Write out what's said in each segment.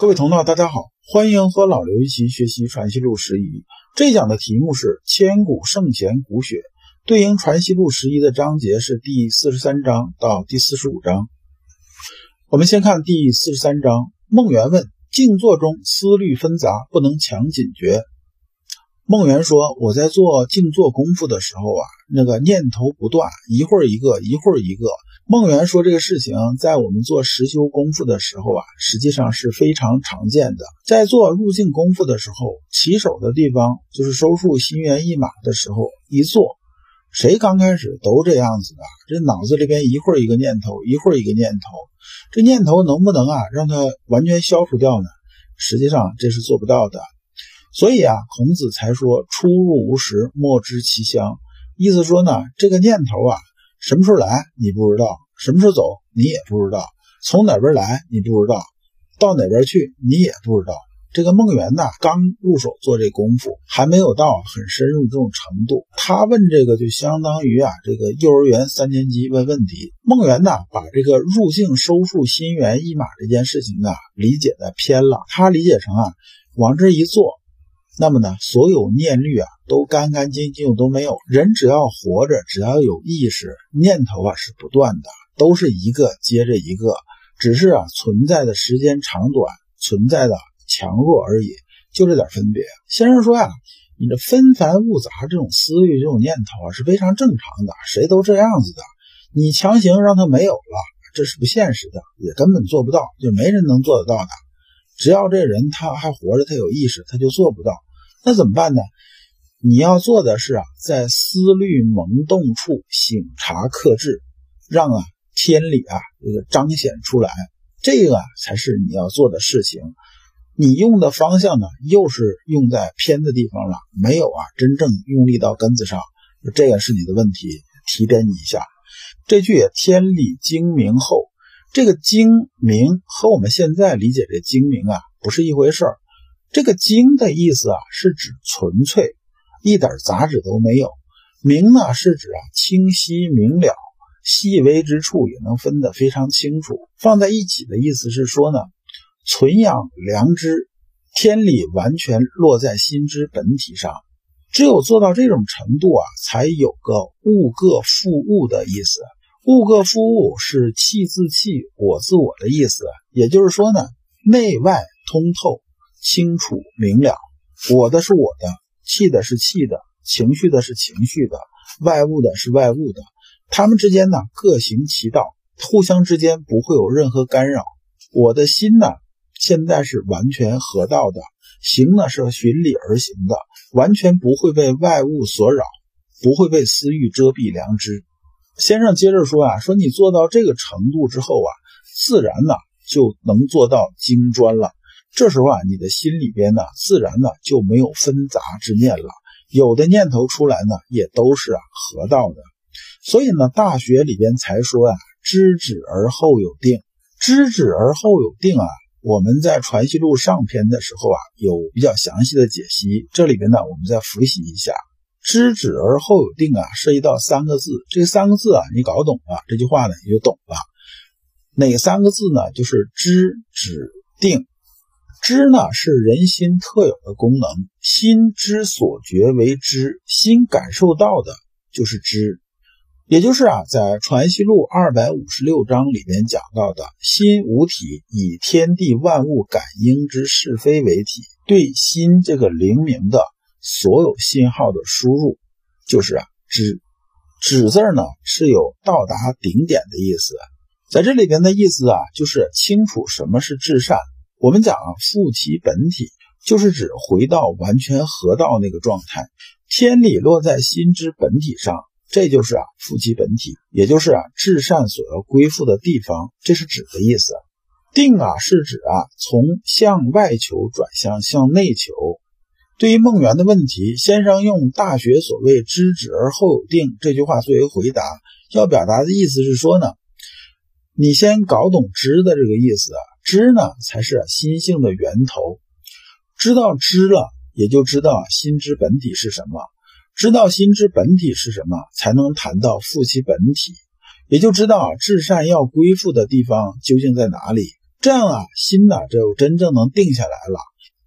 各位同道，大家好，欢迎和老刘一起学习《传习录》十一。这讲的题目是“千古圣贤骨血”，对应《传习录》十一的章节是第四十三章到第四十五章。我们先看第四十三章。孟元问：“静坐中思虑纷杂，不能强警觉。”孟元说：“我在做静坐功夫的时候啊，那个念头不断，一会儿一个，一会儿一个。”孟元说：“这个事情在我们做实修功夫的时候啊，实际上是非常常见的。在做入境功夫的时候，起手的地方就是收束心猿意马的时候，一做，谁刚开始都这样子的？这脑子里边一会儿一个念头，一会儿一个念头，这念头能不能啊让它完全消除掉呢？实际上这是做不到的。所以啊，孔子才说‘出入无时，莫知其乡’，意思说呢，这个念头啊。”什么时候来你不知道，什么时候走你也不知道，从哪边来你不知道，到哪边去你也不知道。这个孟元呐，刚入手做这功夫，还没有到很深入这种程度。他问这个就相当于啊，这个幼儿园三年级问问题。孟元呐，把这个入境收束心猿意马这件事情啊，理解的偏了。他理解成啊，往这一坐。那么呢，所有念虑啊都干干净净都没有。人只要活着，只要有意识，念头啊是不断的，都是一个接着一个，只是啊存在的时间长短，存在的强弱而已，就这点分别。先生说呀，你这纷繁复杂这种思虑、这种念头啊是非常正常的，谁都这样子的。你强行让他没有了，这是不现实的，也根本做不到，就没人能做得到的。只要这人他还活着，他有意识，他就做不到。那怎么办呢？你要做的是啊，在思虑萌动处醒察克制，让啊天理啊这个彰显出来，这个才是你要做的事情。你用的方向呢，又是用在偏的地方了，没有啊真正用力到根子上，这个是你的问题。提点你一下，这句“天理精明后”，这个精明和我们现在理解的精明啊不是一回事儿。这个精的意思啊，是指纯粹，一点杂质都没有。明呢，是指啊清晰明了，细微之处也能分得非常清楚。放在一起的意思是说呢，存养良知，天理完全落在心之本体上。只有做到这种程度啊，才有个物各复物的意思。物各复物是气自气，我自我的意思。也就是说呢，内外通透。清楚明了，我的是我的，气的是气的，情绪的是情绪的，外物的是外物的，他们之间呢各行其道，互相之间不会有任何干扰。我的心呢现在是完全合道的，行呢是循理而行的，完全不会被外物所扰，不会被私欲遮蔽良知。先生接着说啊，说你做到这个程度之后啊，自然呢就能做到精专了。这时候啊，你的心里边呢，自然呢就没有纷杂之念了。有的念头出来呢，也都是啊合道的。所以呢，《大学》里边才说啊，知止而后有定。知止而后有定啊，我们在《传习录》上篇的时候啊，有比较详细的解析。这里边呢，我们再复习一下：知止而后有定啊，涉及到三个字。这三个字啊，你搞懂了，这句话呢你就懂了。哪三个字呢？就是知止定。知呢是人心特有的功能，心之所觉为知，心感受到的就是知，也就是啊，在《传习录》二百五十六章里边讲到的，心无体，以天地万物感应之是非为体，对心这个灵明的所有信号的输入，就是啊知。止字呢是有到达顶点的意思，在这里边的意思啊，就是清楚什么是至善。我们讲啊，复其本体，就是指回到完全合道那个状态，天理落在心之本体上，这就是啊，复其本体，也就是啊，至善所要归附的地方，这是指的意思。定啊，是指啊，从向外求转向向内求。对于孟元的问题，先生用《大学》所谓“知止而后有定”这句话作为回答，要表达的意思是说呢，你先搞懂“知”的这个意思啊。知呢，才是心性的源头。知道知了，也就知道心之本体是什么。知道心之本体是什么，才能谈到复其本体，也就知道至善要归附的地方究竟在哪里。这样啊，心呢就真正能定下来了，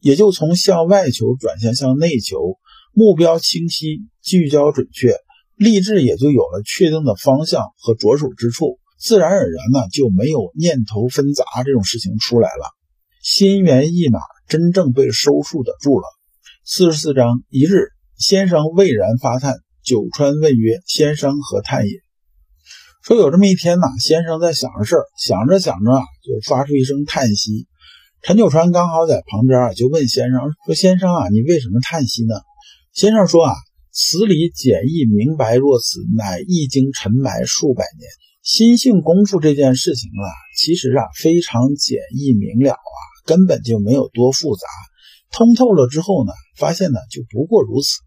也就从向外求转向向内求，目标清晰，聚焦准确，立志也就有了确定的方向和着手之处，自然而然呢就没有念头纷杂这种事情出来了，心猿意马，真正被收束得住了。四十四章，一日，先生蔚然发叹，九川问曰：“先生何叹也？”说有这么一天呐，先生在想着事儿，想着想着啊，就发出一声叹息。陈九川刚好在旁边啊，就问先生说：“先生啊，你为什么叹息呢？”先生说：“啊，词理简易明白若此，乃一经尘埋数百年。心性功夫这件事情啊，其实啊非常简易明了啊，根本就没有多复杂。通透了之后呢，发现呢就不过如此。”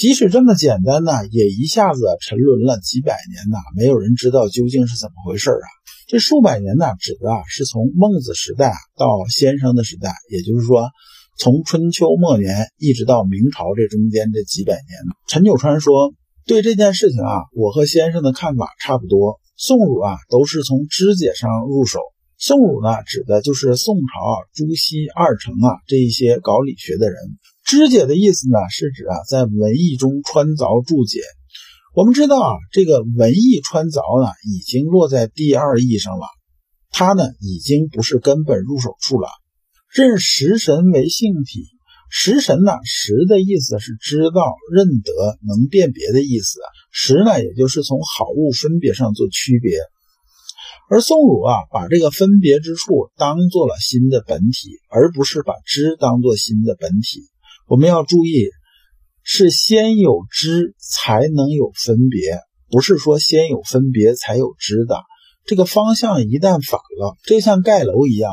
即使这么简单呢，也一下子沉沦了几百年呐，没有人知道究竟是怎么回事啊！这数百年呢，指的啊是从孟子时代到先生的时代，也就是说，从春秋末年一直到明朝这中间这几百年。陈九川说，对这件事情啊，我和先生的看法差不多。宋儒啊，都是从肢解上入手。宋儒呢，指的就是宋朝朱熹、二程啊这一些搞理学的人。肢解的意思呢，是指啊，在文艺中穿凿注解。我们知道啊，这个文艺穿凿呢，已经落在第二义上了，它呢，已经不是根本入手处了。认识神为性体，识神呢，识的意思是知道、认得、能辨别的意思。识呢，也就是从好物分别上做区别。而宋儒啊，把这个分别之处当做了心的本体，而不是把知当做心的本体。我们要注意，是先有知才能有分别，不是说先有分别才有知的。这个方向一旦反了，这像盖楼一样。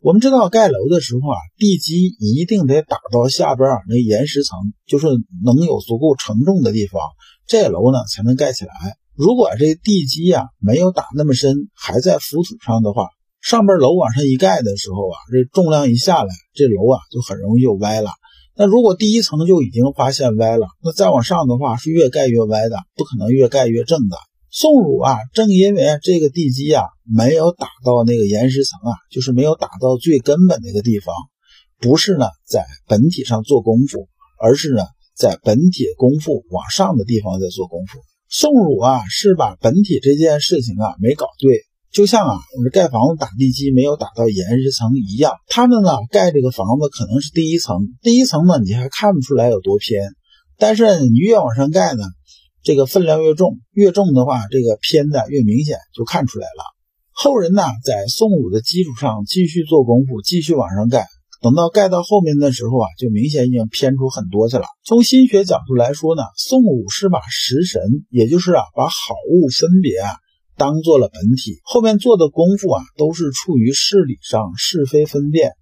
我们知道盖楼的时候啊，地基一定得打到下边啊那岩石层，就是能有足够承重的地方，这楼呢才能盖起来。如果这地基呀没有打那么深，还在浮土上的话，上边楼往上一盖的时候啊，这重量一下来，这楼啊就很容易就歪了。那如果第一层就已经发现歪了，那再往上的话是越盖越歪的，不可能越盖越正的。宋儒啊，正因为这个地基啊没有打到那个岩石层啊，就是没有打到最根本那个地方，不是呢在本体上做功夫，而是呢在本体功夫往上的地方在做功夫。宋儒啊是把本体这件事情啊没搞对。就像啊，我们盖房子打地基没有打到岩石层一样，他们呢盖这个房子可能是第一层，第一层呢你还看不出来有多偏，但是你越往上盖呢，这个分量越重，越重的话，这个偏的越明显，就看出来了。后人呢在宋儒的基础上继续做功夫，继续往上盖，等到盖到后面的时候啊，就明显已经偏出很多去了。从心学角度来说呢，宋儒是把食神，也就是啊把好物分别啊。当做了本体，后面做的功夫啊，都是处于事理上是非分辨，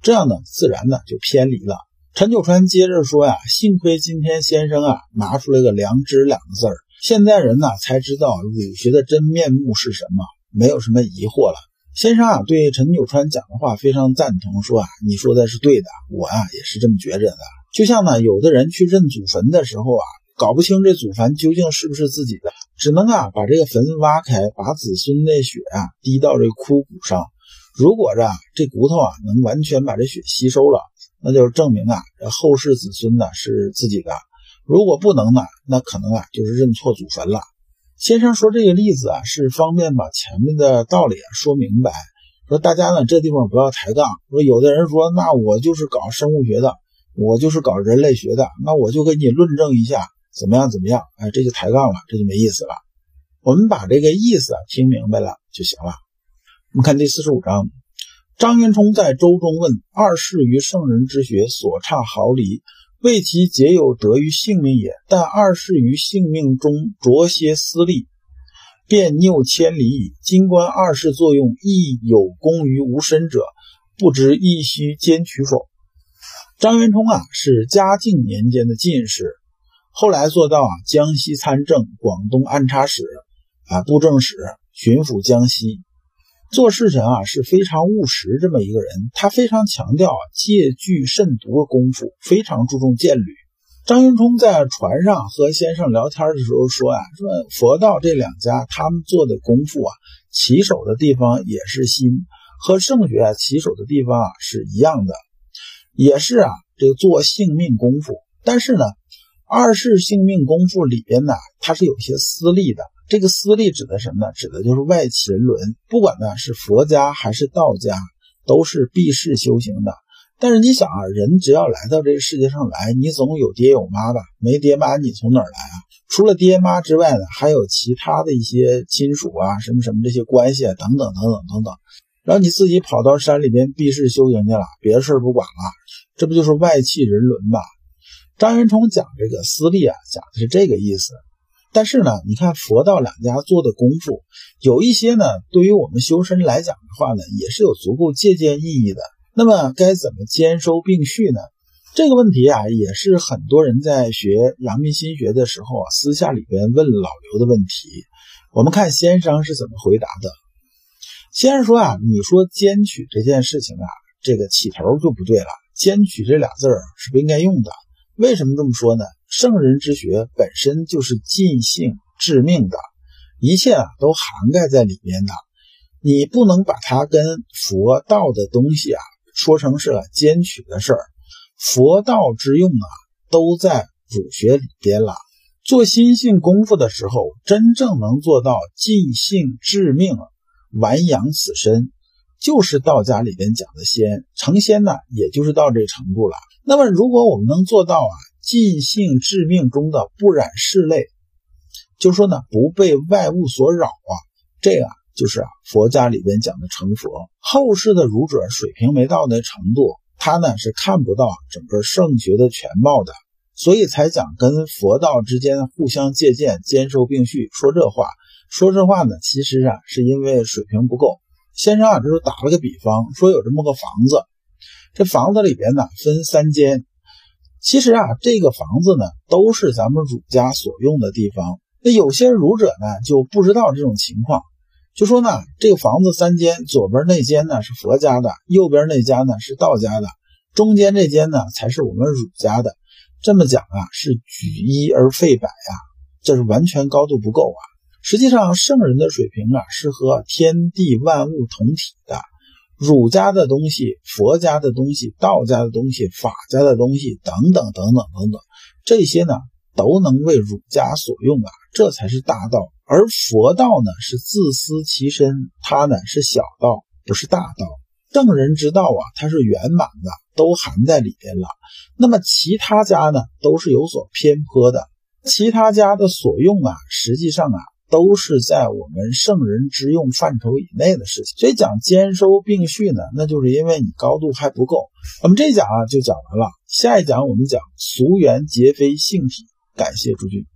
这样呢，自然呢就偏离了。陈九川接着说呀，幸亏今天先生啊拿出来个良知两个字儿，现在人呢才知道儒学的真面目是什么，没有什么疑惑了。先生啊对陈九川讲的话非常赞同，说啊你说的是对的，我啊也是这么觉着的。就像呢有的人去认祖坟的时候啊。搞不清这祖坟究竟是不是自己的，只能啊把这个坟挖开，把子孙的血啊滴到这枯骨上。如果这这骨头啊能完全把这血吸收了，那就证明啊这后世子孙呢是自己的。如果不能呢，那可能啊就是认错祖坟了。先生说这个例子啊是方便把前面的道理啊说明白。说大家呢这地方不要抬杠。说有的人说那我就是搞生物学的，我就是搞人类学的，那我就给你论证一下。怎么样？怎么样？哎，这就抬杠了，这就没意思了。我们把这个意思啊听明白了就行了。我们看第四十五章，张元冲在周中问：“二世于圣人之学所差毫厘，为其皆有得于性命也。但二世于性命中着些私利，便谬千里矣。今观二世作用亦有功于无身者，不知亦须兼取否？”张元冲啊，是嘉靖年间的进士。后来做到啊，江西参政、广东按察使、啊布政使、巡抚江西，做事情啊是非常务实这么一个人。他非常强调啊戒惧慎独的功夫，非常注重戒律。张云冲在船上和先生聊天的时候说啊，说佛道这两家他们做的功夫啊，起手的地方也是心，和圣学啊起手的地方啊是一样的，也是啊这个做性命功夫。但是呢，二世性命功夫里边呢，它是有些私利的。这个私利指的什么呢？指的就是外戚人伦。不管呢是佛家还是道家，都是避世修行的。但是你想啊，人只要来到这个世界上来，你总有爹有妈吧？没爹妈你从哪儿来啊？除了爹妈之外呢，还有其他的一些亲属啊，什么什么这些关系啊，等等等等等等。然后你自己跑到山里边避世修行去了，别的事不管了，这不就是外戚人伦吗？张元崇讲这个私利啊，讲的是这个意思。但是呢，你看佛道两家做的功夫，有一些呢，对于我们修身来讲的话呢，也是有足够借鉴意义的。那么该怎么兼收并蓄呢？这个问题啊，也是很多人在学阳明心学的时候啊，私下里边问老刘的问题。我们看先生是怎么回答的。先生说啊，你说兼取这件事情啊，这个起头就不对了。兼取这俩字儿是不应该用的。为什么这么说呢？圣人之学本身就是尽性致命的，一切啊都涵盖在里面的。你不能把它跟佛道的东西啊说成是兼取的事儿。佛道之用啊都在儒学里边了。做心性功夫的时候，真正能做到尽性致命，完养此身，就是道家里边讲的仙成仙呢，也就是到这程度了。那么，如果我们能做到啊。尽性致命中的不染世类，就说呢不被外物所扰啊，这个就是啊佛家里边讲的成佛。后世的儒者水平没到那程度，他呢是看不到整个圣学的全貌的，所以才讲跟佛道之间互相借鉴、兼收并蓄。说这话，说这话呢，其实啊是因为水平不够。先生啊，这是打了个比方，说有这么个房子，这房子里边呢分三间。其实啊，这个房子呢，都是咱们儒家所用的地方。那有些儒者呢，就不知道这种情况，就说呢，这个房子三间，左边那间呢是佛家的，右边那家呢是道家的，中间这间呢才是我们儒家的。这么讲啊，是举一而废百呀，这是完全高度不够啊。实际上，圣人的水平啊，是和天地万物同体的。儒家的东西、佛家的东西、道家的东西、法家的东西等等等等等等，这些呢都能为儒家所用啊，这才是大道。而佛道呢是自私其身，它呢是小道，不是大道。圣人之道啊，它是圆满的，都含在里边了。那么其他家呢都是有所偏颇的，其他家的所用啊，实际上啊。都是在我们圣人之用范畴以内的事情，所以讲兼收并蓄呢，那就是因为你高度还不够。我们这一讲啊就讲完了，下一讲我们讲俗缘皆非性体。感谢诸君。